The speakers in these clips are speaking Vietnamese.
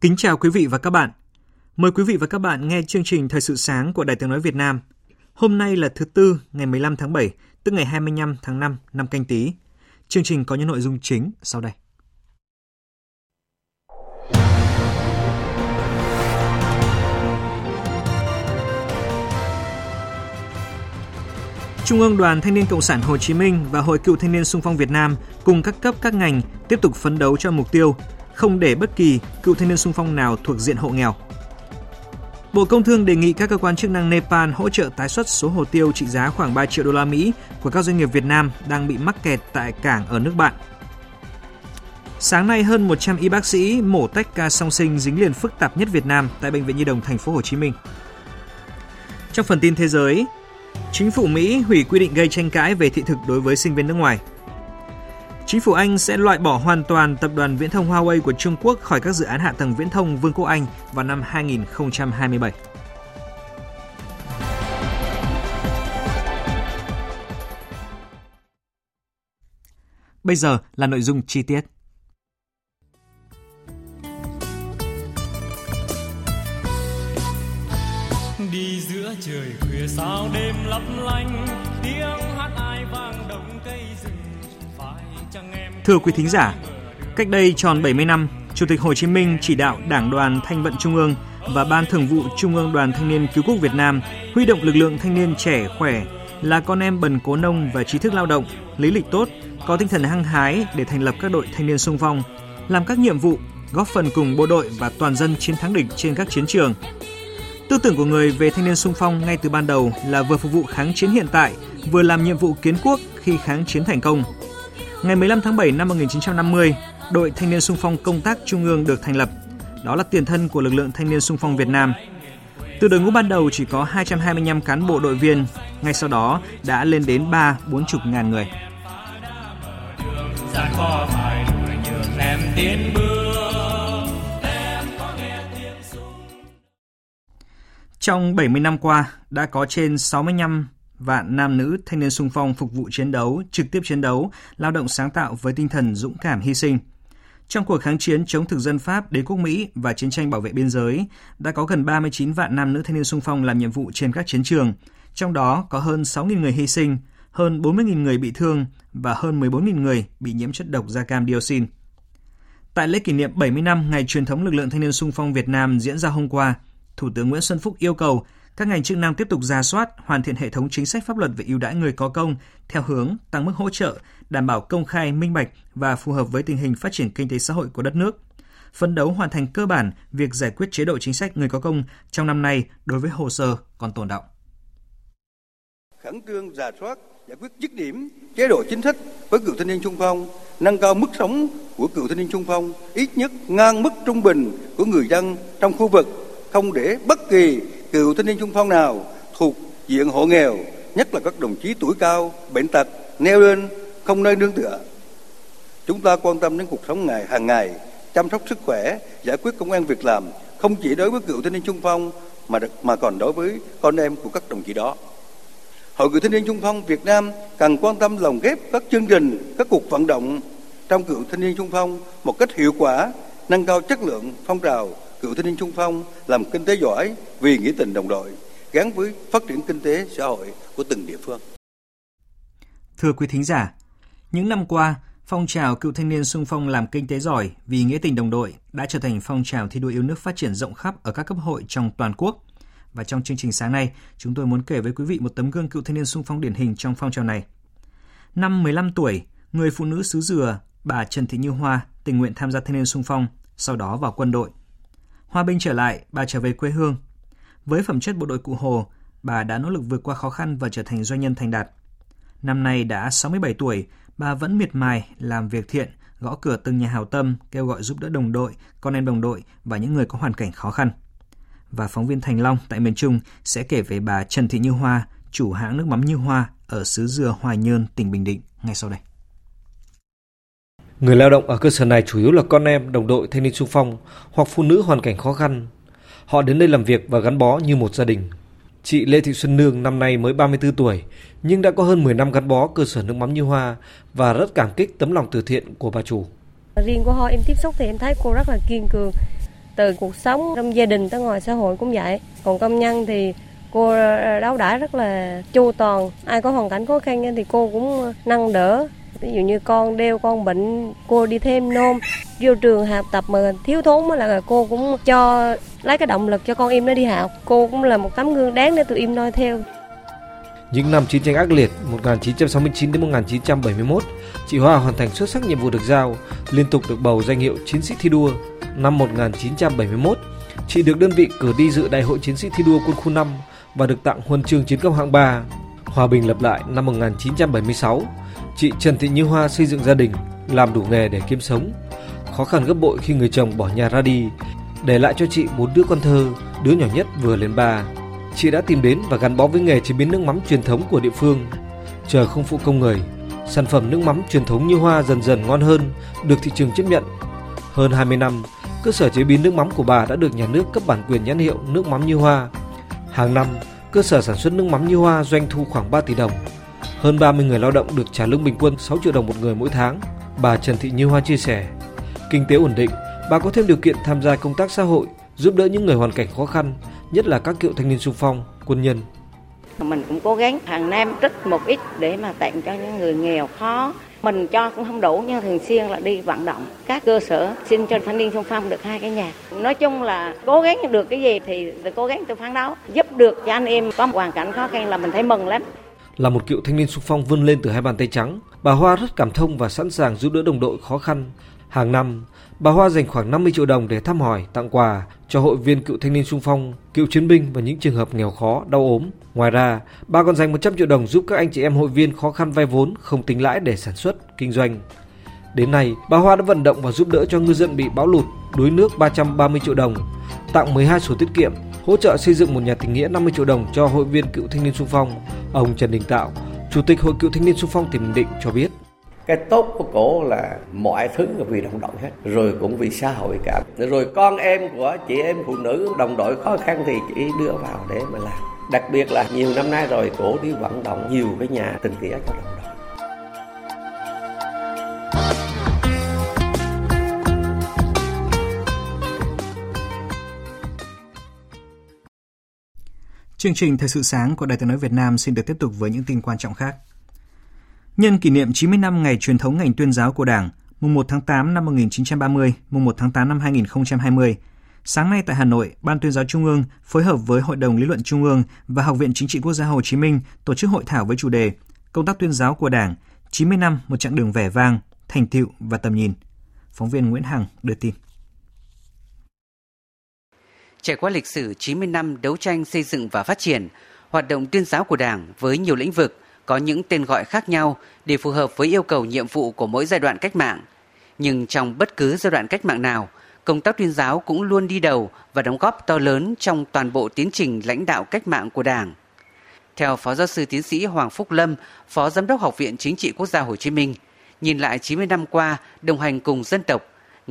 Kính chào quý vị và các bạn. Mời quý vị và các bạn nghe chương trình Thời sự sáng của Đài Tiếng Nói Việt Nam. Hôm nay là thứ Tư, ngày 15 tháng 7, tức ngày 25 tháng 5 năm canh tí. Chương trình có những nội dung chính sau đây. Trung ương Đoàn Thanh niên Cộng sản Hồ Chí Minh và Hội Cựu Thanh niên Xung phong Việt Nam cùng các cấp các ngành tiếp tục phấn đấu cho mục tiêu không để bất kỳ cựu thanh niên sung phong nào thuộc diện hộ nghèo. Bộ Công Thương đề nghị các cơ quan chức năng Nepal hỗ trợ tái xuất số hồ tiêu trị giá khoảng 3 triệu đô la Mỹ của các doanh nghiệp Việt Nam đang bị mắc kẹt tại cảng ở nước bạn. Sáng nay hơn 100 y bác sĩ mổ tách ca song sinh dính liền phức tạp nhất Việt Nam tại bệnh viện Nhi đồng thành phố Hồ Chí Minh. Trong phần tin thế giới, chính phủ Mỹ hủy quy định gây tranh cãi về thị thực đối với sinh viên nước ngoài. Chính phủ Anh sẽ loại bỏ hoàn toàn tập đoàn viễn thông Huawei của Trung Quốc khỏi các dự án hạ tầng viễn thông Vương quốc Anh vào năm 2027. Bây giờ là nội dung chi tiết. Đi giữa trời khuya sao đêm lấp lánh, tiếng Thưa quý thính giả, cách đây tròn 70 năm, Chủ tịch Hồ Chí Minh chỉ đạo Đảng đoàn Thanh vận Trung ương và Ban Thường vụ Trung ương Đoàn Thanh niên Cứu quốc Việt Nam huy động lực lượng thanh niên trẻ khỏe là con em bần cố nông và trí thức lao động, lý lịch tốt, có tinh thần hăng hái để thành lập các đội thanh niên sung phong, làm các nhiệm vụ, góp phần cùng bộ đội và toàn dân chiến thắng địch trên các chiến trường. Tư tưởng của người về thanh niên sung phong ngay từ ban đầu là vừa phục vụ kháng chiến hiện tại, vừa làm nhiệm vụ kiến quốc khi kháng chiến thành công – Ngày 15 tháng 7 năm 1950, đội thanh niên sung phong công tác trung ương được thành lập. Đó là tiền thân của lực lượng thanh niên sung phong Việt Nam. Từ đội ngũ ban đầu chỉ có 225 cán bộ đội viên, ngay sau đó đã lên đến 3 40 ngàn người. Trong 70 năm qua, đã có trên 65 vạn nam nữ thanh niên sung phong phục vụ chiến đấu, trực tiếp chiến đấu, lao động sáng tạo với tinh thần dũng cảm hy sinh. Trong cuộc kháng chiến chống thực dân Pháp, đế quốc Mỹ và chiến tranh bảo vệ biên giới, đã có gần 39 vạn nam nữ thanh niên sung phong làm nhiệm vụ trên các chiến trường, trong đó có hơn 6.000 người hy sinh, hơn 40.000 người bị thương và hơn 14.000 người bị nhiễm chất độc da cam dioxin. Tại lễ kỷ niệm 70 năm ngày truyền thống lực lượng thanh niên sung phong Việt Nam diễn ra hôm qua, Thủ tướng Nguyễn Xuân Phúc yêu cầu các ngành chức năng tiếp tục ra soát, hoàn thiện hệ thống chính sách pháp luật về ưu đãi người có công theo hướng tăng mức hỗ trợ, đảm bảo công khai, minh bạch và phù hợp với tình hình phát triển kinh tế xã hội của đất nước. Phấn đấu hoàn thành cơ bản việc giải quyết chế độ chính sách người có công trong năm nay đối với hồ sơ còn tồn động. Khẩn trương giả soát, giải quyết dứt điểm chế độ chính sách với cựu thanh niên trung phong, nâng cao mức sống của cựu thanh niên trung phong ít nhất ngang mức trung bình của người dân trong khu vực, không để bất kỳ cựu thanh niên trung phong nào thuộc diện hộ nghèo, nhất là các đồng chí tuổi cao, bệnh tật, neo đơn, không nơi nương tựa. Chúng ta quan tâm đến cuộc sống ngày hàng ngày, chăm sóc sức khỏe, giải quyết công an việc làm, không chỉ đối với cựu thanh niên trung phong mà mà còn đối với con em của các đồng chí đó. Hội cựu thanh niên trung phong Việt Nam cần quan tâm lồng ghép các chương trình, các cuộc vận động trong cựu thanh niên trung phong một cách hiệu quả, nâng cao chất lượng phong trào cựu thanh niên trung phong làm kinh tế giỏi vì nghĩa tình đồng đội gắn với phát triển kinh tế xã hội của từng địa phương. Thưa quý thính giả, những năm qua, phong trào cựu thanh niên sung phong làm kinh tế giỏi vì nghĩa tình đồng đội đã trở thành phong trào thi đua yêu nước phát triển rộng khắp ở các cấp hội trong toàn quốc. Và trong chương trình sáng nay, chúng tôi muốn kể với quý vị một tấm gương cựu thanh niên sung phong điển hình trong phong trào này. Năm 15 tuổi, người phụ nữ xứ Dừa, bà Trần Thị Như Hoa tình nguyện tham gia thanh niên sung phong, sau đó vào quân đội. Hòa bình trở lại, bà trở về quê hương. Với phẩm chất bộ đội cụ Hồ, bà đã nỗ lực vượt qua khó khăn và trở thành doanh nhân thành đạt. Năm nay đã 67 tuổi, bà vẫn miệt mài làm việc thiện, gõ cửa từng nhà hào tâm, kêu gọi giúp đỡ đồng đội, con em đồng đội và những người có hoàn cảnh khó khăn. Và phóng viên Thành Long tại miền Trung sẽ kể về bà Trần Thị Như Hoa, chủ hãng nước mắm Như Hoa ở xứ Dừa Hoài Nhơn, tỉnh Bình Định ngay sau đây. Người lao động ở cơ sở này chủ yếu là con em, đồng đội, thanh niên sung phong hoặc phụ nữ hoàn cảnh khó khăn. Họ đến đây làm việc và gắn bó như một gia đình. Chị Lê Thị Xuân Nương năm nay mới 34 tuổi, nhưng đã có hơn 10 năm gắn bó cơ sở nước mắm Như Hoa và rất cảm kích tấm lòng từ thiện của bà chủ. Riêng của họ em tiếp xúc thì em thấy cô rất là kiên cường. Từ cuộc sống trong gia đình tới ngoài xã hội cũng vậy. Còn công nhân thì cô đấu đãi rất là chu toàn. Ai có hoàn cảnh khó khăn thì cô cũng nâng đỡ. Ví dụ như con đeo con bệnh, cô đi thêm nôm. Vô trường học tập mà thiếu thốn là cô cũng cho lấy cái động lực cho con em nó đi học. Cô cũng là một tấm gương đáng để tụi em noi theo. Những năm chiến tranh ác liệt 1969 đến 1971, chị Hoa hoàn thành xuất sắc nhiệm vụ được giao, liên tục được bầu danh hiệu chiến sĩ thi đua. Năm 1971, chị được đơn vị cử đi dự đại hội chiến sĩ thi đua quân khu 5 và được tặng huân chương chiến công hạng 3. Hòa bình lập lại năm 1976, chị Trần Thị Như Hoa xây dựng gia đình, làm đủ nghề để kiếm sống. Khó khăn gấp bội khi người chồng bỏ nhà ra đi, để lại cho chị bốn đứa con thơ, đứa nhỏ nhất vừa lên ba chị đã tìm đến và gắn bó với nghề chế biến nước mắm truyền thống của địa phương. Chờ không phụ công người, sản phẩm nước mắm truyền thống như hoa dần dần ngon hơn, được thị trường chấp nhận. Hơn 20 năm, cơ sở chế biến nước mắm của bà đã được nhà nước cấp bản quyền nhãn hiệu nước mắm như hoa. Hàng năm, cơ sở sản xuất nước mắm như hoa doanh thu khoảng 3 tỷ đồng. Hơn 30 người lao động được trả lương bình quân 6 triệu đồng một người mỗi tháng. Bà Trần Thị Như Hoa chia sẻ, kinh tế ổn định, bà có thêm điều kiện tham gia công tác xã hội, giúp đỡ những người hoàn cảnh khó khăn, nhất là các cựu thanh niên sung phong, quân nhân. Mình cũng cố gắng hàng năm trích một ít để mà tặng cho những người nghèo khó. Mình cho cũng không đủ nhưng thường xuyên là đi vận động các cơ sở xin cho thanh niên sung phong được hai cái nhà. Nói chung là cố gắng được cái gì thì cố gắng tôi phán đấu giúp được cho anh em có một hoàn cảnh khó khăn là mình thấy mừng lắm. Là một cựu thanh niên sung phong vươn lên từ hai bàn tay trắng, bà Hoa rất cảm thông và sẵn sàng giúp đỡ đồng đội khó khăn. Hàng năm, bà Hoa dành khoảng 50 triệu đồng để thăm hỏi, tặng quà cho hội viên cựu thanh niên sung phong, cựu chiến binh và những trường hợp nghèo khó, đau ốm. Ngoài ra, bà còn dành 100 triệu đồng giúp các anh chị em hội viên khó khăn vay vốn không tính lãi để sản xuất, kinh doanh. Đến nay, bà Hoa đã vận động và giúp đỡ cho ngư dân bị bão lụt, đuối nước 330 triệu đồng, tặng 12 sổ tiết kiệm, hỗ trợ xây dựng một nhà tình nghĩa 50 triệu đồng cho hội viên cựu thanh niên sung phong. Ông Trần Đình Tạo, Chủ tịch Hội cựu thanh niên sung phong tỉnh Bình Định cho biết. Cái tốt của cổ là mọi thứ là vì đồng đội hết rồi cũng vì xã hội cả rồi con em của chị em phụ nữ đồng đội khó khăn thì chỉ đưa vào để mà làm. Đặc biệt là nhiều năm nay rồi cổ đi vận động nhiều cái nhà tình nghĩa cho đồng Chương trình Thời sự sáng của Đài tiếng nói Việt Nam xin được tiếp tục với những tin quan trọng khác. Nhân kỷ niệm 90 năm ngày truyền thống ngành tuyên giáo của Đảng, mùng 1 tháng 8 năm 1930, mùng 1 tháng 8 năm 2020, sáng nay tại Hà Nội, Ban tuyên giáo Trung ương phối hợp với Hội đồng Lý luận Trung ương và Học viện Chính trị Quốc gia Hồ Chí Minh tổ chức hội thảo với chủ đề Công tác tuyên giáo của Đảng, 90 năm một chặng đường vẻ vang, thành tựu và tầm nhìn. Phóng viên Nguyễn Hằng đưa tin. Trải qua lịch sử 90 năm đấu tranh xây dựng và phát triển, hoạt động tuyên giáo của Đảng với nhiều lĩnh vực có những tên gọi khác nhau để phù hợp với yêu cầu nhiệm vụ của mỗi giai đoạn cách mạng. Nhưng trong bất cứ giai đoạn cách mạng nào, công tác tuyên giáo cũng luôn đi đầu và đóng góp to lớn trong toàn bộ tiến trình lãnh đạo cách mạng của Đảng. Theo Phó Giáo sư Tiến sĩ Hoàng Phúc Lâm, Phó Giám đốc Học viện Chính trị Quốc gia Hồ Chí Minh, nhìn lại 90 năm qua đồng hành cùng dân tộc,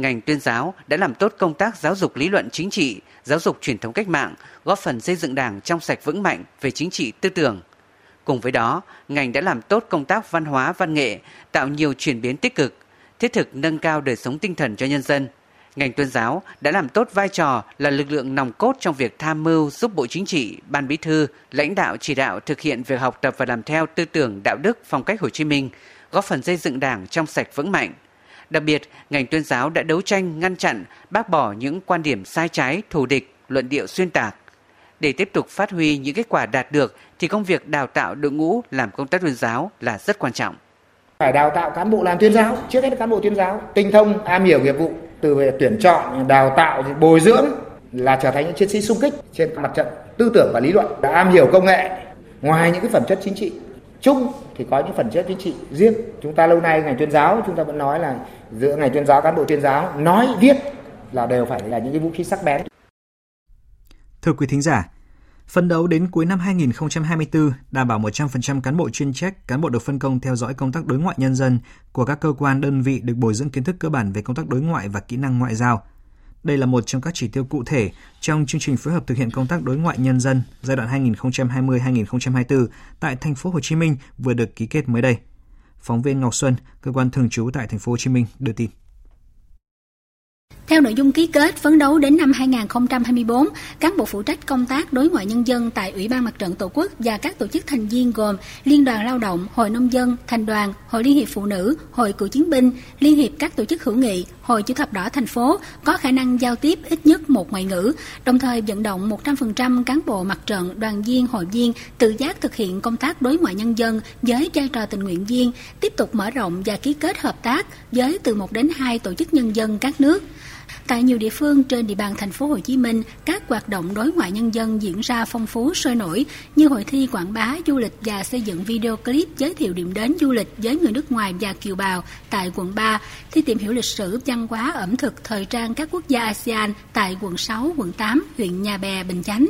ngành tuyên giáo đã làm tốt công tác giáo dục lý luận chính trị, giáo dục truyền thống cách mạng, góp phần xây dựng Đảng trong sạch vững mạnh về chính trị tư tưởng. Cùng với đó, ngành đã làm tốt công tác văn hóa văn nghệ, tạo nhiều chuyển biến tích cực, thiết thực nâng cao đời sống tinh thần cho nhân dân. Ngành tuyên giáo đã làm tốt vai trò là lực lượng nòng cốt trong việc tham mưu giúp Bộ Chính trị, Ban Bí thư, lãnh đạo chỉ đạo thực hiện việc học tập và làm theo tư tưởng đạo đức phong cách Hồ Chí Minh, góp phần xây dựng Đảng trong sạch vững mạnh. Đặc biệt, ngành tuyên giáo đã đấu tranh ngăn chặn, bác bỏ những quan điểm sai trái, thù địch, luận điệu xuyên tạc, để tiếp tục phát huy những kết quả đạt được thì công việc đào tạo đội ngũ làm công tác tuyên giáo là rất quan trọng. Phải đào tạo cán bộ làm tuyên giáo, trước hết là cán bộ tuyên giáo, tinh thông, am hiểu nghiệp vụ từ về tuyển chọn, đào tạo, bồi dưỡng là trở thành những chiến sĩ sung kích trên mặt trận tư tưởng và lý luận, đã am hiểu công nghệ. Ngoài những cái phẩm chất chính trị chung thì có những phẩm chất chính trị riêng. Chúng ta lâu nay ngành tuyên giáo chúng ta vẫn nói là giữa ngành tuyên giáo cán bộ tuyên giáo nói viết là đều phải là những cái vũ khí sắc bén. Thưa quý thính giả, Phấn đấu đến cuối năm 2024, đảm bảo 100% cán bộ chuyên trách, cán bộ được phân công theo dõi công tác đối ngoại nhân dân của các cơ quan đơn vị được bồi dưỡng kiến thức cơ bản về công tác đối ngoại và kỹ năng ngoại giao. Đây là một trong các chỉ tiêu cụ thể trong chương trình phối hợp thực hiện công tác đối ngoại nhân dân giai đoạn 2020-2024 tại thành phố Hồ Chí Minh vừa được ký kết mới đây. Phóng viên Ngọc Xuân, cơ quan thường trú tại thành phố Hồ Chí Minh đưa tin. Theo nội dung ký kết, phấn đấu đến năm 2024, cán bộ phụ trách công tác đối ngoại nhân dân tại Ủy ban Mặt trận Tổ quốc và các tổ chức thành viên gồm Liên đoàn Lao động, Hội Nông dân, Thành đoàn, Hội Liên hiệp Phụ nữ, Hội Cựu chiến binh, Liên hiệp các tổ chức hữu nghị, Hội Chữ thập đỏ thành phố có khả năng giao tiếp ít nhất một ngoại ngữ, đồng thời vận động 100% cán bộ mặt trận, đoàn viên, hội viên tự giác thực hiện công tác đối ngoại nhân dân với vai trò tình nguyện viên, tiếp tục mở rộng và ký kết hợp tác với từ 1 đến 2 tổ chức nhân dân các nước. Tại nhiều địa phương trên địa bàn thành phố Hồ Chí Minh, các hoạt động đối ngoại nhân dân diễn ra phong phú sôi nổi như hội thi quảng bá du lịch và xây dựng video clip giới thiệu điểm đến du lịch với người nước ngoài và kiều bào tại quận 3, thi tìm hiểu lịch sử, văn hóa, ẩm thực, thời trang các quốc gia ASEAN tại quận 6, quận 8, huyện Nhà Bè, Bình Chánh,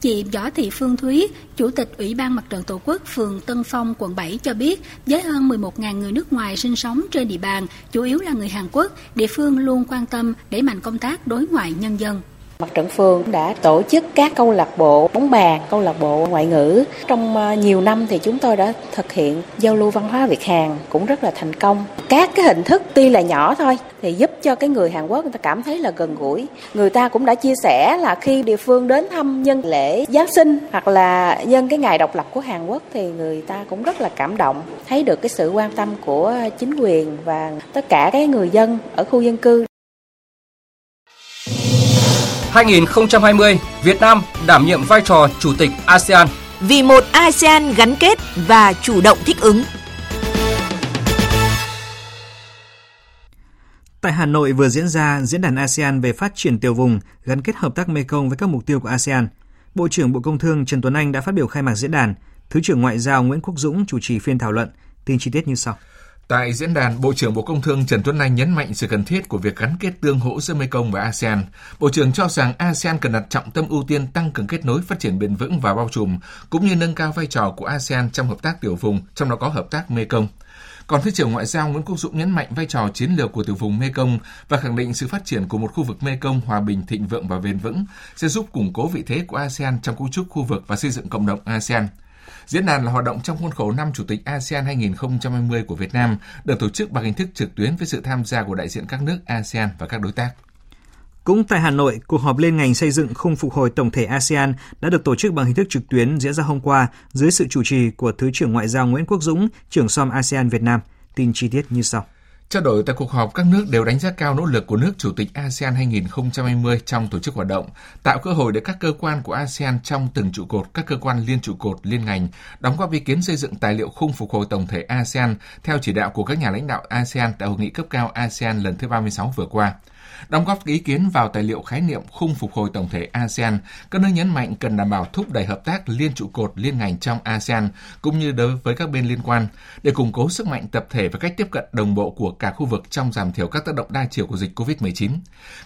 Chị Võ Thị Phương Thúy, Chủ tịch Ủy ban Mặt trận Tổ quốc phường Tân Phong, quận 7 cho biết, với hơn 11.000 người nước ngoài sinh sống trên địa bàn, chủ yếu là người Hàn Quốc, địa phương luôn quan tâm đẩy mạnh công tác đối ngoại nhân dân. Mặt trận phường đã tổ chức các câu lạc bộ bóng bàn, câu lạc bộ ngoại ngữ. Trong ờ, nhiều năm thì chúng tôi đã thực hiện giao lưu văn hóa Việt Hàn cũng rất là thành công. Các cái hình thức tuy là nhỏ thôi thì giúp cho cái người Hàn Quốc người ta cảm thấy là gần gũi. Người ta cũng đã chia sẻ là khi địa phương đến thăm nhân lễ Giáng sinh hoặc là nhân cái ngày độc lập của Hàn Quốc thì người ta cũng rất là cảm động, thấy được cái sự quan tâm của chính quyền và tất cả cái người dân ở khu dân cư 2020, Việt Nam đảm nhiệm vai trò chủ tịch ASEAN. Vì một ASEAN gắn kết và chủ động thích ứng. Tại Hà Nội vừa diễn ra diễn đàn ASEAN về phát triển tiểu vùng, gắn kết hợp tác Mekong với các mục tiêu của ASEAN. Bộ trưởng Bộ Công Thương Trần Tuấn Anh đã phát biểu khai mạc diễn đàn, Thứ trưởng Ngoại giao Nguyễn Quốc Dũng chủ trì phiên thảo luận. Tin chi tiết như sau. Tại diễn đàn, Bộ trưởng Bộ Công Thương Trần Tuấn Anh nhấn mạnh sự cần thiết của việc gắn kết tương hỗ giữa Mekong và ASEAN. Bộ trưởng cho rằng ASEAN cần đặt trọng tâm ưu tiên tăng cường kết nối phát triển bền vững và bao trùm, cũng như nâng cao vai trò của ASEAN trong hợp tác tiểu vùng, trong đó có hợp tác Mekong. Còn Thứ trưởng Ngoại giao Nguyễn Quốc Dũng nhấn mạnh vai trò chiến lược của tiểu vùng Mekong và khẳng định sự phát triển của một khu vực Mekong hòa bình, thịnh vượng và bền vững sẽ giúp củng cố vị thế của ASEAN trong cấu trúc khu vực và xây dựng cộng đồng ASEAN. Diễn đàn là hoạt động trong khuôn khổ năm Chủ tịch ASEAN 2020 của Việt Nam, được tổ chức bằng hình thức trực tuyến với sự tham gia của đại diện các nước ASEAN và các đối tác. Cũng tại Hà Nội, cuộc họp liên ngành xây dựng khung phục hồi tổng thể ASEAN đã được tổ chức bằng hình thức trực tuyến diễn ra hôm qua dưới sự chủ trì của Thứ trưởng Ngoại giao Nguyễn Quốc Dũng, trưởng som ASEAN Việt Nam. Tin chi tiết như sau. Trao đổi tại cuộc họp, các nước đều đánh giá cao nỗ lực của nước Chủ tịch ASEAN 2020 trong tổ chức hoạt động, tạo cơ hội để các cơ quan của ASEAN trong từng trụ cột, các cơ quan liên trụ cột, liên ngành, đóng góp ý kiến xây dựng tài liệu khung phục hồi tổng thể ASEAN theo chỉ đạo của các nhà lãnh đạo ASEAN tại hội nghị cấp cao ASEAN lần thứ 36 vừa qua. Đóng góp ý kiến vào tài liệu khái niệm khung phục hồi tổng thể ASEAN, các nước nhấn mạnh cần đảm bảo thúc đẩy hợp tác liên trụ cột liên ngành trong ASEAN cũng như đối với các bên liên quan để củng cố sức mạnh tập thể và cách tiếp cận đồng bộ của cả khu vực trong giảm thiểu các tác động đa chiều của dịch COVID-19.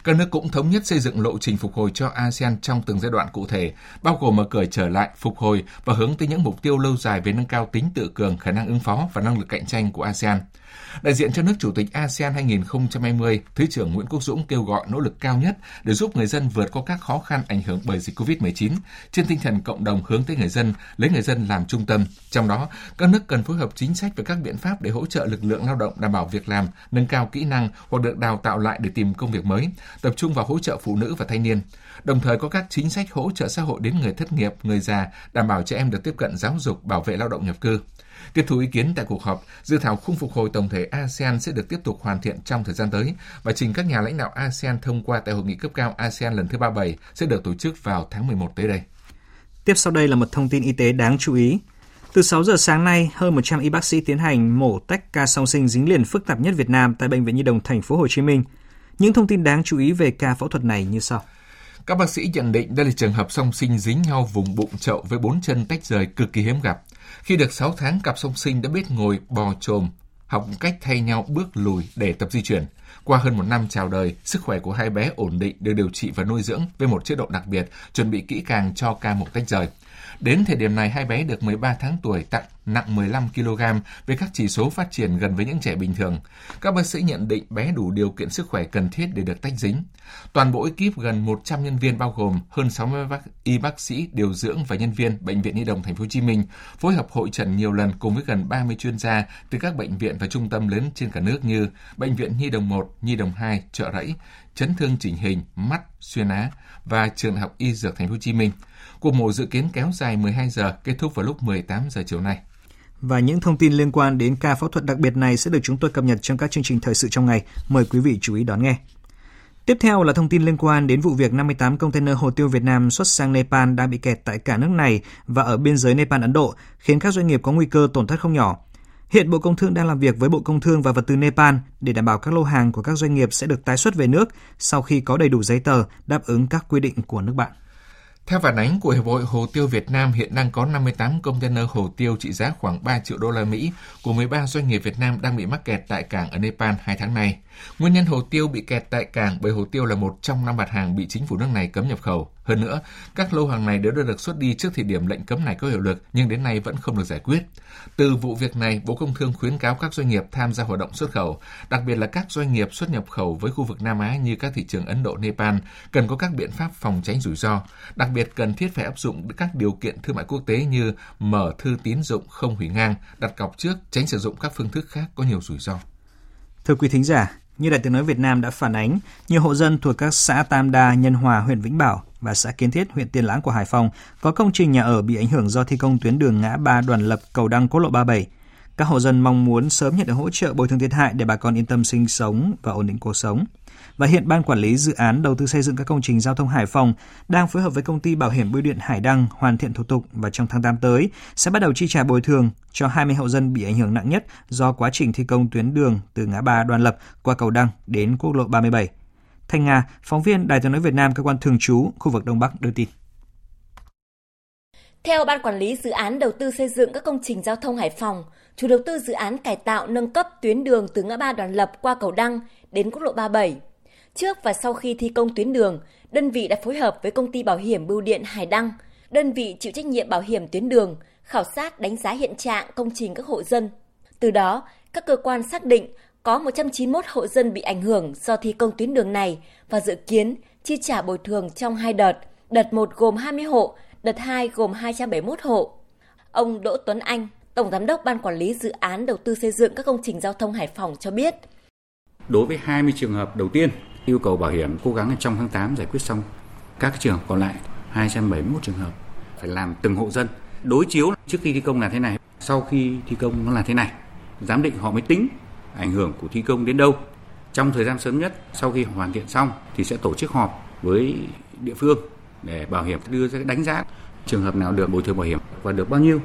Các nước cũng thống nhất xây dựng lộ trình phục hồi cho ASEAN trong từng giai đoạn cụ thể, bao gồm mở cửa trở lại, phục hồi và hướng tới những mục tiêu lâu dài về nâng cao tính tự cường, khả năng ứng phó và năng lực cạnh tranh của ASEAN. Đại diện cho nước Chủ tịch ASEAN 2020, Thứ trưởng Nguyễn Quốc Dũng kêu gọi nỗ lực cao nhất để giúp người dân vượt qua các khó khăn ảnh hưởng bởi dịch COVID-19 trên tinh thần cộng đồng hướng tới người dân, lấy người dân làm trung tâm. Trong đó, các nước cần phối hợp chính sách và các biện pháp để hỗ trợ lực lượng lao động đảm bảo việc làm, nâng cao kỹ năng hoặc được đào tạo lại để tìm công việc mới, tập trung vào hỗ trợ phụ nữ và thanh niên. Đồng thời có các chính sách hỗ trợ xã hội đến người thất nghiệp, người già, đảm bảo trẻ em được tiếp cận giáo dục, bảo vệ lao động nhập cư. Tiếp thu ý kiến tại cuộc họp, dự thảo khung phục hồi tổng thể ASEAN sẽ được tiếp tục hoàn thiện trong thời gian tới và trình các nhà lãnh đạo ASEAN thông qua tại hội nghị cấp cao ASEAN lần thứ 37 sẽ được tổ chức vào tháng 11 tới đây. Tiếp sau đây là một thông tin y tế đáng chú ý. Từ 6 giờ sáng nay, hơn 100 y bác sĩ tiến hành mổ tách ca song sinh dính liền phức tạp nhất Việt Nam tại bệnh viện Nhi đồng thành phố Hồ Chí Minh. Những thông tin đáng chú ý về ca phẫu thuật này như sau. Các bác sĩ nhận định đây là trường hợp song sinh dính nhau vùng bụng chậu với bốn chân tách rời cực kỳ hiếm gặp. Khi được 6 tháng, cặp song sinh đã biết ngồi bò trồm, học cách thay nhau bước lùi để tập di chuyển. Qua hơn một năm chào đời, sức khỏe của hai bé ổn định được điều trị và nuôi dưỡng với một chế độ đặc biệt, chuẩn bị kỹ càng cho ca mổ tách rời. Đến thời điểm này, hai bé được 13 tháng tuổi, tặng nặng 15 kg với các chỉ số phát triển gần với những trẻ bình thường. Các bác sĩ nhận định bé đủ điều kiện sức khỏe cần thiết để được tách dính. Toàn bộ ekip gần 100 nhân viên bao gồm hơn 60 bác, y bác sĩ, điều dưỡng và nhân viên bệnh viện Nhi đồng Thành phố Hồ Chí Minh phối hợp hội trần nhiều lần cùng với gần 30 chuyên gia từ các bệnh viện và trung tâm lớn trên cả nước như bệnh viện Nhi đồng 1, Nhi đồng 2, Chợ Rẫy, chấn thương chỉnh hình, mắt, xuyên á và trường học y dược Thành phố Hồ Chí Minh. Cuộc mổ dự kiến kéo dài 12 giờ, kết thúc vào lúc 18 giờ chiều nay. Và những thông tin liên quan đến ca phẫu thuật đặc biệt này sẽ được chúng tôi cập nhật trong các chương trình thời sự trong ngày. Mời quý vị chú ý đón nghe. Tiếp theo là thông tin liên quan đến vụ việc 58 container hồ tiêu Việt Nam xuất sang Nepal đang bị kẹt tại cả nước này và ở biên giới Nepal-Ấn Độ, khiến các doanh nghiệp có nguy cơ tổn thất không nhỏ. Hiện Bộ Công Thương đang làm việc với Bộ Công Thương và Vật tư Nepal để đảm bảo các lô hàng của các doanh nghiệp sẽ được tái xuất về nước sau khi có đầy đủ giấy tờ đáp ứng các quy định của nước bạn. Theo phản ánh của Hiệp hội Hồ tiêu Việt Nam, hiện đang có 58 container hồ tiêu trị giá khoảng 3 triệu đô la Mỹ của 13 doanh nghiệp Việt Nam đang bị mắc kẹt tại cảng ở Nepal hai tháng nay. Nguyên nhân hồ tiêu bị kẹt tại cảng bởi hồ tiêu là một trong năm mặt hàng bị chính phủ nước này cấm nhập khẩu. Hơn nữa, các lô hàng này đều đã được xuất đi trước thời điểm lệnh cấm này có hiệu lực nhưng đến nay vẫn không được giải quyết. Từ vụ việc này, Bộ Công Thương khuyến cáo các doanh nghiệp tham gia hoạt động xuất khẩu, đặc biệt là các doanh nghiệp xuất nhập khẩu với khu vực Nam Á như các thị trường Ấn Độ, Nepal, cần có các biện pháp phòng tránh rủi ro. Đặc biệt cần thiết phải áp dụng các điều kiện thương mại quốc tế như mở thư tín dụng không hủy ngang, đặt cọc trước, tránh sử dụng các phương thức khác có nhiều rủi ro. Thưa quý thính giả, như Đại tiếng nói Việt Nam đã phản ánh, nhiều hộ dân thuộc các xã Tam Đa, Nhân Hòa, huyện Vĩnh Bảo và xã Kiến Thiết, huyện Tiên Lãng của Hải Phòng có công trình nhà ở bị ảnh hưởng do thi công tuyến đường ngã ba Đoàn Lập, Cầu Đăng, Quốc lộ 37. Các hộ dân mong muốn sớm nhận được hỗ trợ bồi thường thiệt hại để bà con yên tâm sinh sống và ổn định cuộc sống và hiện Ban Quản lý Dự án Đầu tư xây dựng các công trình giao thông Hải Phòng đang phối hợp với công ty bảo hiểm bưu điện Hải Đăng hoàn thiện thủ tục và trong tháng 8 tới sẽ bắt đầu chi trả bồi thường cho 20 hộ dân bị ảnh hưởng nặng nhất do quá trình thi công tuyến đường từ ngã ba Đoàn Lập qua cầu Đăng đến quốc lộ 37. Thanh Nga, phóng viên Đài tiếng nói Việt Nam cơ quan thường trú khu vực Đông Bắc đưa tin. Theo Ban Quản lý Dự án Đầu tư xây dựng các công trình giao thông Hải Phòng, chủ đầu tư dự án cải tạo nâng cấp tuyến đường từ ngã ba Đoàn Lập qua cầu Đăng đến quốc lộ 37 Trước và sau khi thi công tuyến đường, đơn vị đã phối hợp với công ty bảo hiểm bưu điện Hải Đăng, đơn vị chịu trách nhiệm bảo hiểm tuyến đường, khảo sát đánh giá hiện trạng công trình các hộ dân. Từ đó, các cơ quan xác định có 191 hộ dân bị ảnh hưởng do thi công tuyến đường này và dự kiến chi trả bồi thường trong hai đợt. Đợt 1 gồm 20 hộ, đợt 2 gồm 271 hộ. Ông Đỗ Tuấn Anh, Tổng Giám đốc Ban Quản lý Dự án Đầu tư xây dựng các công trình giao thông Hải Phòng cho biết. Đối với 20 trường hợp đầu tiên yêu cầu bảo hiểm cố gắng trong tháng 8 giải quyết xong. Các trường hợp còn lại 271 trường hợp phải làm từng hộ dân. Đối chiếu trước khi thi công là thế này, sau khi thi công nó là thế này. Giám định họ mới tính ảnh hưởng của thi công đến đâu. Trong thời gian sớm nhất, sau khi hoàn thiện xong thì sẽ tổ chức họp với địa phương để bảo hiểm đưa ra đánh giá trường hợp nào được bồi thường bảo hiểm và được bao nhiêu.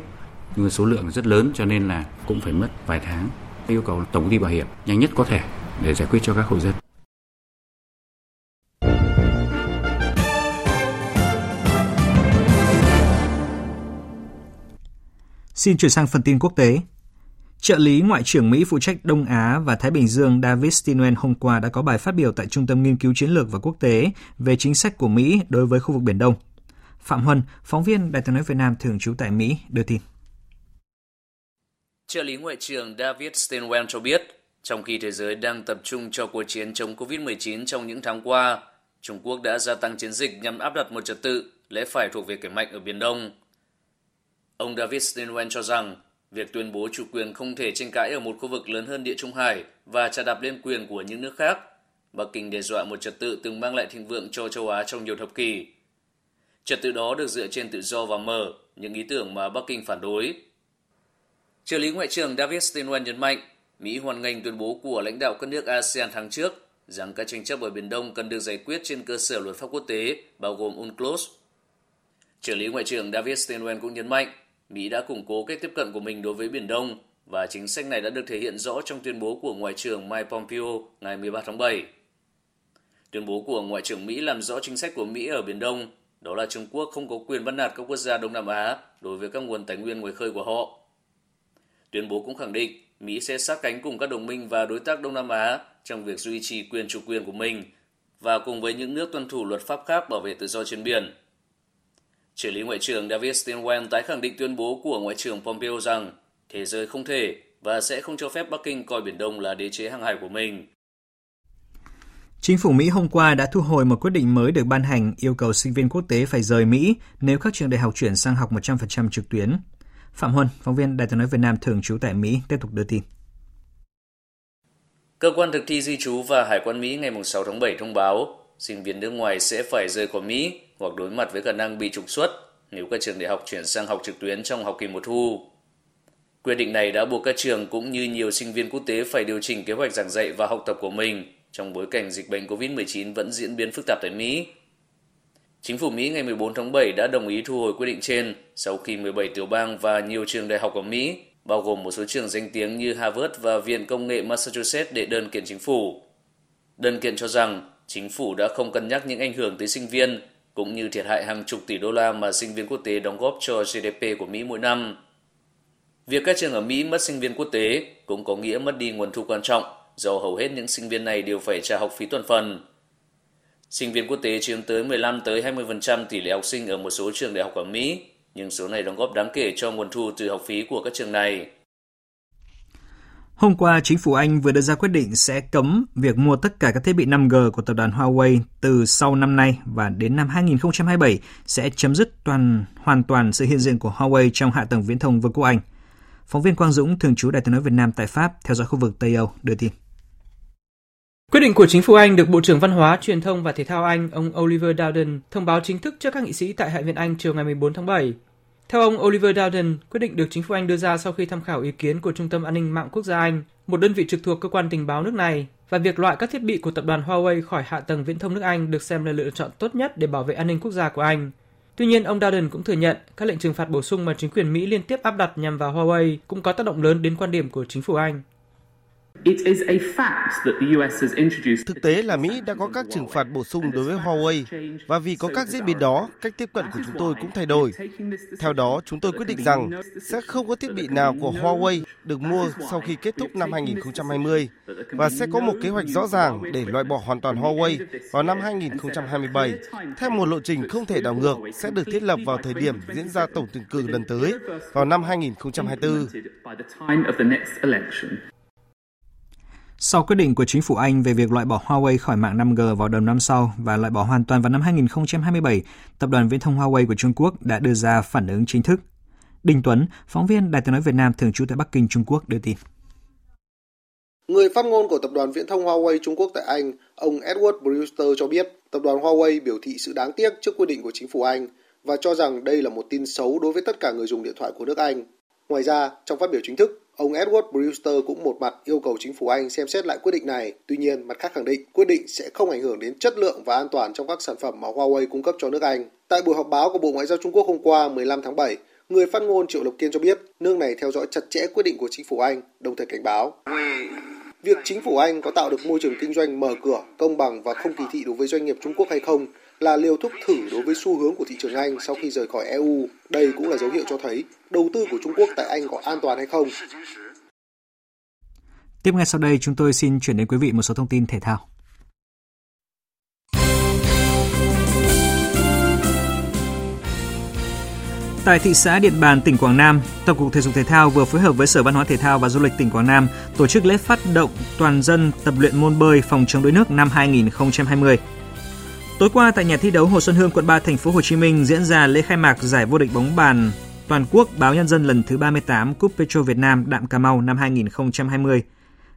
Nhưng số lượng rất lớn cho nên là cũng phải mất vài tháng. Yêu cầu tổng công ty bảo hiểm nhanh nhất có thể để giải quyết cho các hộ dân. Xin chuyển sang phần tin quốc tế. Trợ lý Ngoại trưởng Mỹ phụ trách Đông Á và Thái Bình Dương David Stilwell hôm qua đã có bài phát biểu tại Trung tâm Nghiên cứu Chiến lược và Quốc tế về chính sách của Mỹ đối với khu vực Biển Đông. Phạm Huân, phóng viên Đài tiếng nói Việt Nam thường trú tại Mỹ, đưa tin. Trợ lý Ngoại trưởng David Stilwell cho biết, trong khi thế giới đang tập trung cho cuộc chiến chống COVID-19 trong những tháng qua, Trung Quốc đã gia tăng chiến dịch nhằm áp đặt một trật tự lẽ phải thuộc về kẻ mạnh ở Biển Đông – Ông David Steinwen cho rằng việc tuyên bố chủ quyền không thể tranh cãi ở một khu vực lớn hơn Địa Trung Hải và trả đạp lên quyền của những nước khác. Bắc Kinh đe dọa một trật tự từng mang lại thịnh vượng cho châu Á trong nhiều thập kỷ. Trật tự đó được dựa trên tự do và mở, những ý tưởng mà Bắc Kinh phản đối. Trợ lý Ngoại trưởng David Steinwen nhấn mạnh, Mỹ hoan nghênh tuyên bố của lãnh đạo các nước ASEAN tháng trước rằng các tranh chấp ở Biển Đông cần được giải quyết trên cơ sở luật pháp quốc tế, bao gồm UNCLOS. Trợ lý Ngoại trưởng David Steinwen cũng nhấn mạnh, Mỹ đã củng cố cách tiếp cận của mình đối với Biển Đông và chính sách này đã được thể hiện rõ trong tuyên bố của Ngoại trưởng Mike Pompeo ngày 13 tháng 7. Tuyên bố của Ngoại trưởng Mỹ làm rõ chính sách của Mỹ ở Biển Đông, đó là Trung Quốc không có quyền bắt nạt các quốc gia Đông Nam Á đối với các nguồn tài nguyên ngoài khơi của họ. Tuyên bố cũng khẳng định Mỹ sẽ sát cánh cùng các đồng minh và đối tác Đông Nam Á trong việc duy trì quyền chủ quyền của mình và cùng với những nước tuân thủ luật pháp khác bảo vệ tự do trên biển. Trợ lý Ngoại trưởng David Stilwell tái khẳng định tuyên bố của Ngoại trưởng Pompeo rằng thế giới không thể và sẽ không cho phép Bắc Kinh coi Biển Đông là đế chế hàng hải của mình. Chính phủ Mỹ hôm qua đã thu hồi một quyết định mới được ban hành yêu cầu sinh viên quốc tế phải rời Mỹ nếu các trường đại học chuyển sang học 100% trực tuyến. Phạm Huân, phóng viên Đài tiếng nói Việt Nam thường trú tại Mỹ, tiếp tục đưa tin. Cơ quan thực thi di trú và Hải quan Mỹ ngày 6 tháng 7 thông báo sinh viên nước ngoài sẽ phải rời khỏi Mỹ hoặc đối mặt với khả năng bị trục xuất nếu các trường đại học chuyển sang học trực tuyến trong học kỳ mùa thu. Quyết định này đã buộc các trường cũng như nhiều sinh viên quốc tế phải điều chỉnh kế hoạch giảng dạy và học tập của mình trong bối cảnh dịch bệnh COVID-19 vẫn diễn biến phức tạp tại Mỹ. Chính phủ Mỹ ngày 14 tháng 7 đã đồng ý thu hồi quyết định trên sau khi 17 tiểu bang và nhiều trường đại học ở Mỹ, bao gồm một số trường danh tiếng như Harvard và Viện Công nghệ Massachusetts đệ đơn kiện chính phủ. Đơn kiện cho rằng chính phủ đã không cân nhắc những ảnh hưởng tới sinh viên cũng như thiệt hại hàng chục tỷ đô la mà sinh viên quốc tế đóng góp cho GDP của Mỹ mỗi năm. Việc các trường ở Mỹ mất sinh viên quốc tế cũng có nghĩa mất đi nguồn thu quan trọng do hầu hết những sinh viên này đều phải trả học phí tuần phần. Sinh viên quốc tế chiếm tới 15 tới 20% tỷ lệ học sinh ở một số trường đại học ở Mỹ, nhưng số này đóng góp đáng kể cho nguồn thu từ học phí của các trường này. Hôm qua, chính phủ Anh vừa đưa ra quyết định sẽ cấm việc mua tất cả các thiết bị 5G của tập đoàn Huawei từ sau năm nay và đến năm 2027 sẽ chấm dứt toàn hoàn toàn sự hiện diện của Huawei trong hạ tầng viễn thông Vương quốc Anh. Phóng viên Quang Dũng, thường trú Đại tiếng nói Việt Nam tại Pháp, theo dõi khu vực Tây Âu, đưa tin. Quyết định của chính phủ Anh được Bộ trưởng Văn hóa, Truyền thông và Thể thao Anh, ông Oliver Dowden, thông báo chính thức trước các nghị sĩ tại Hạ viện Anh chiều ngày 14 tháng 7. Theo ông Oliver Dowden, quyết định được chính phủ Anh đưa ra sau khi tham khảo ý kiến của Trung tâm An ninh mạng quốc gia Anh, một đơn vị trực thuộc cơ quan tình báo nước này, và việc loại các thiết bị của tập đoàn Huawei khỏi hạ tầng viễn thông nước Anh được xem là lựa chọn tốt nhất để bảo vệ an ninh quốc gia của Anh. Tuy nhiên, ông Dowden cũng thừa nhận các lệnh trừng phạt bổ sung mà chính quyền Mỹ liên tiếp áp đặt nhằm vào Huawei cũng có tác động lớn đến quan điểm của chính phủ Anh. Thực tế là Mỹ đã có các trừng phạt bổ sung đối với Huawei và vì có các diễn biến đó, cách tiếp cận của chúng tôi cũng thay đổi. Theo đó, chúng tôi quyết định rằng sẽ không có thiết bị nào của Huawei được mua sau khi kết thúc năm 2020 và sẽ có một kế hoạch rõ ràng để loại bỏ hoàn toàn Huawei vào năm 2027 theo một lộ trình không thể đảo ngược sẽ được thiết lập vào thời điểm diễn ra tổng tuyển cử lần tới vào năm 2024. Sau quyết định của chính phủ Anh về việc loại bỏ Huawei khỏi mạng 5G vào đầu năm sau và loại bỏ hoàn toàn vào năm 2027, tập đoàn viễn thông Huawei của Trung Quốc đã đưa ra phản ứng chính thức. Đinh Tuấn, phóng viên Đài tiếng nói Việt Nam thường trú tại Bắc Kinh, Trung Quốc đưa tin. Người phát ngôn của tập đoàn viễn thông Huawei Trung Quốc tại Anh, ông Edward Brewster cho biết tập đoàn Huawei biểu thị sự đáng tiếc trước quyết định của chính phủ Anh và cho rằng đây là một tin xấu đối với tất cả người dùng điện thoại của nước Anh. Ngoài ra, trong phát biểu chính thức, Ông Edward Brewster cũng một mặt yêu cầu chính phủ Anh xem xét lại quyết định này, tuy nhiên mặt khác khẳng định quyết định sẽ không ảnh hưởng đến chất lượng và an toàn trong các sản phẩm mà Huawei cung cấp cho nước Anh. Tại buổi họp báo của Bộ Ngoại giao Trung Quốc hôm qua 15 tháng 7, người phát ngôn Triệu Lộc Kiên cho biết nước này theo dõi chặt chẽ quyết định của chính phủ Anh, đồng thời cảnh báo. Việc chính phủ Anh có tạo được môi trường kinh doanh mở cửa, công bằng và không kỳ thị đối với doanh nghiệp Trung Quốc hay không là liều thuốc thử đối với xu hướng của thị trường Anh sau khi rời khỏi EU. Đây cũng là dấu hiệu cho thấy đầu tư của Trung Quốc tại Anh có an toàn hay không. Tiếp ngay sau đây chúng tôi xin chuyển đến quý vị một số thông tin thể thao. Tại thị xã Điện Bàn, tỉnh Quảng Nam, Tổng cục Thể dục Thể thao vừa phối hợp với Sở Văn hóa Thể thao và Du lịch tỉnh Quảng Nam tổ chức lễ phát động toàn dân tập luyện môn bơi phòng chống đuối nước năm 2020. Tối qua tại nhà thi đấu Hồ Xuân Hương, quận 3, thành phố Hồ Chí Minh diễn ra lễ khai mạc giải vô địch bóng bàn toàn quốc báo Nhân dân lần thứ 38 Cúp Petro Việt Nam Đạm Cà Mau năm 2020.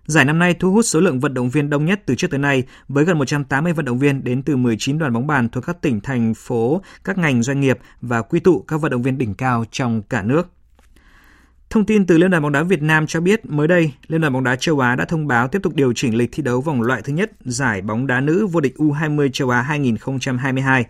Giải năm nay thu hút số lượng vận động viên đông nhất từ trước tới nay với gần 180 vận động viên đến từ 19 đoàn bóng bàn thuộc các tỉnh, thành phố, các ngành doanh nghiệp và quy tụ các vận động viên đỉnh cao trong cả nước. Thông tin từ Liên đoàn bóng đá Việt Nam cho biết mới đây, Liên đoàn bóng đá châu Á đã thông báo tiếp tục điều chỉnh lịch thi đấu vòng loại thứ nhất giải bóng đá nữ vô địch U20 châu Á 2022.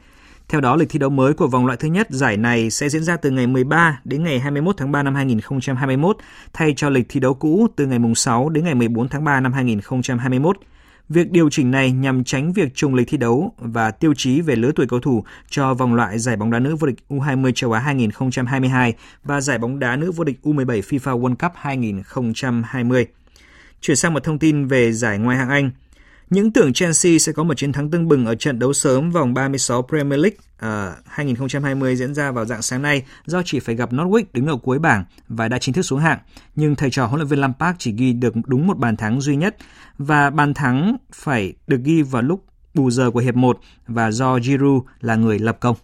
Theo đó, lịch thi đấu mới của vòng loại thứ nhất giải này sẽ diễn ra từ ngày 13 đến ngày 21 tháng 3 năm 2021, thay cho lịch thi đấu cũ từ ngày 6 đến ngày 14 tháng 3 năm 2021. Việc điều chỉnh này nhằm tránh việc trùng lịch thi đấu và tiêu chí về lứa tuổi cầu thủ cho vòng loại giải bóng đá nữ vô địch U20 châu Á 2022 và giải bóng đá nữ vô địch U17 FIFA World Cup 2020. Chuyển sang một thông tin về giải ngoại hạng Anh. Những tưởng Chelsea sẽ có một chiến thắng tưng bừng ở trận đấu sớm vòng 36 Premier League à, uh, 2020 diễn ra vào dạng sáng nay do chỉ phải gặp Norwich đứng ở cuối bảng và đã chính thức xuống hạng. Nhưng thầy trò huấn luyện viên Lampard chỉ ghi được đúng một bàn thắng duy nhất và bàn thắng phải được ghi vào lúc bù giờ của hiệp 1 và do Giroud là người lập công.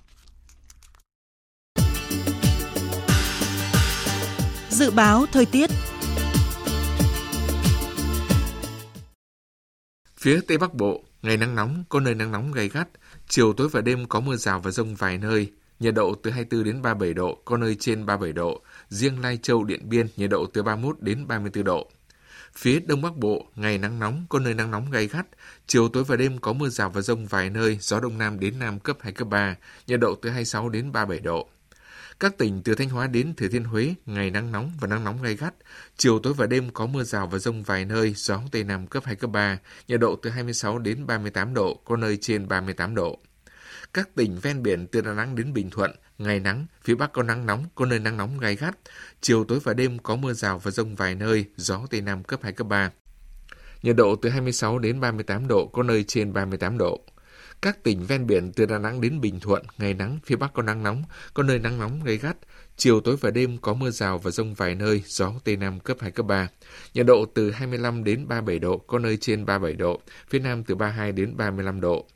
Dự báo thời tiết Phía Tây Bắc Bộ, ngày nắng nóng, có nơi nắng nóng gay gắt, chiều tối và đêm có mưa rào và rông vài nơi, nhiệt độ từ 24 đến 37 độ, có nơi trên 37 độ, riêng Lai Châu, Điện Biên nhiệt độ từ 31 đến 34 độ. Phía Đông Bắc Bộ, ngày nắng nóng, có nơi nắng nóng gay gắt, chiều tối và đêm có mưa rào và rông vài nơi, gió Đông Nam đến Nam cấp 2, cấp 3, nhiệt độ từ 26 đến 37 độ. Các tỉnh từ Thanh Hóa đến Thừa Thiên Huế, ngày nắng nóng và nắng nóng gay gắt. Chiều tối và đêm có mưa rào và rông vài nơi, gió Tây Nam cấp 2, cấp 3, nhiệt độ từ 26 đến 38 độ, có nơi trên 38 độ. Các tỉnh ven biển từ Đà Nẵng đến Bình Thuận, ngày nắng, phía Bắc có nắng nóng, có nơi nắng nóng gay gắt. Chiều tối và đêm có mưa rào và rông vài nơi, gió Tây Nam cấp 2, cấp 3. Nhiệt độ từ 26 đến 38 độ, có nơi trên 38 độ. Các tỉnh ven biển từ Đà Nẵng đến Bình Thuận, ngày nắng, phía Bắc có nắng nóng, có nơi nắng nóng gây gắt. Chiều tối và đêm có mưa rào và rông vài nơi, gió Tây Nam cấp 2, cấp 3. Nhiệt độ từ 25 đến 37 độ, có nơi trên 37 độ, phía Nam từ 32 đến 35 độ.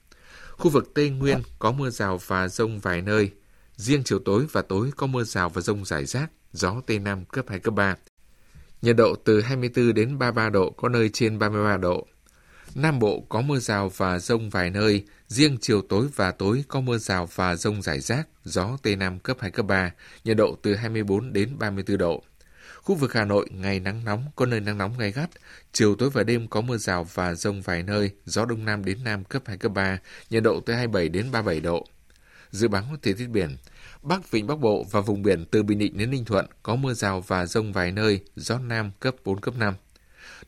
Khu vực Tây Nguyên có mưa rào và rông vài nơi. Riêng chiều tối và tối có mưa rào và rông rải rác, gió Tây Nam cấp 2, cấp 3. Nhiệt độ từ 24 đến 33 độ, có nơi trên 33 độ. Nam Bộ có mưa rào và rông vài nơi, riêng chiều tối và tối có mưa rào và rông rải rác, gió Tây Nam cấp 2, cấp 3, nhiệt độ từ 24 đến 34 độ. Khu vực Hà Nội ngày nắng nóng, có nơi nắng nóng gay gắt, chiều tối và đêm có mưa rào và rông vài nơi, gió Đông Nam đến Nam cấp 2, cấp 3, nhiệt độ từ 27 đến 37 độ. Dự báo thời tiết biển, Bắc Vịnh Bắc Bộ và vùng biển từ Bình Định đến Ninh Thuận có mưa rào và rông vài nơi, gió Nam cấp 4, cấp 5.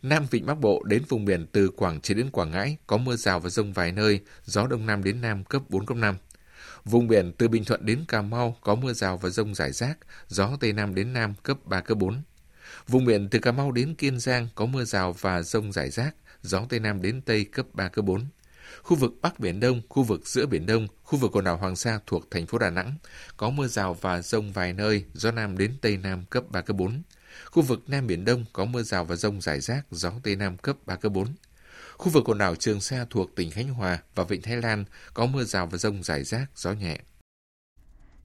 Nam Vịnh Bắc Bộ đến vùng biển từ Quảng Trị đến Quảng Ngãi có mưa rào và rông vài nơi, gió Đông Nam đến Nam cấp 4, cấp 5. Vùng biển từ Bình Thuận đến Cà Mau có mưa rào và rông rải rác, gió Tây Nam đến Nam cấp 3, cấp 4. Vùng biển từ Cà Mau đến Kiên Giang có mưa rào và rông rải rác, gió Tây Nam đến Tây cấp 3, cấp 4. Khu vực Bắc Biển Đông, khu vực giữa Biển Đông, khu vực quần đảo Hoàng Sa thuộc thành phố Đà Nẵng có mưa rào và rông vài nơi, gió Nam đến Tây Nam cấp 3, cấp 4. Khu vực Nam Biển Đông có mưa rào và rông rải rác, gió Tây Nam cấp 3, cấp 4. Khu vực quần đảo Trường Sa thuộc tỉnh Khánh Hòa và Vịnh Thái Lan có mưa rào và rông rải rác, gió nhẹ.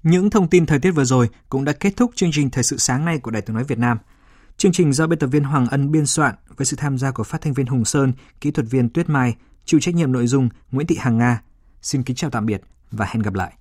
Những thông tin thời tiết vừa rồi cũng đã kết thúc chương trình Thời sự sáng nay của Đài tiếng nói Việt Nam. Chương trình do biên tập viên Hoàng Ân biên soạn với sự tham gia của phát thanh viên Hùng Sơn, kỹ thuật viên Tuyết Mai, chịu trách nhiệm nội dung Nguyễn Thị Hằng Nga. Xin kính chào tạm biệt và hẹn gặp lại.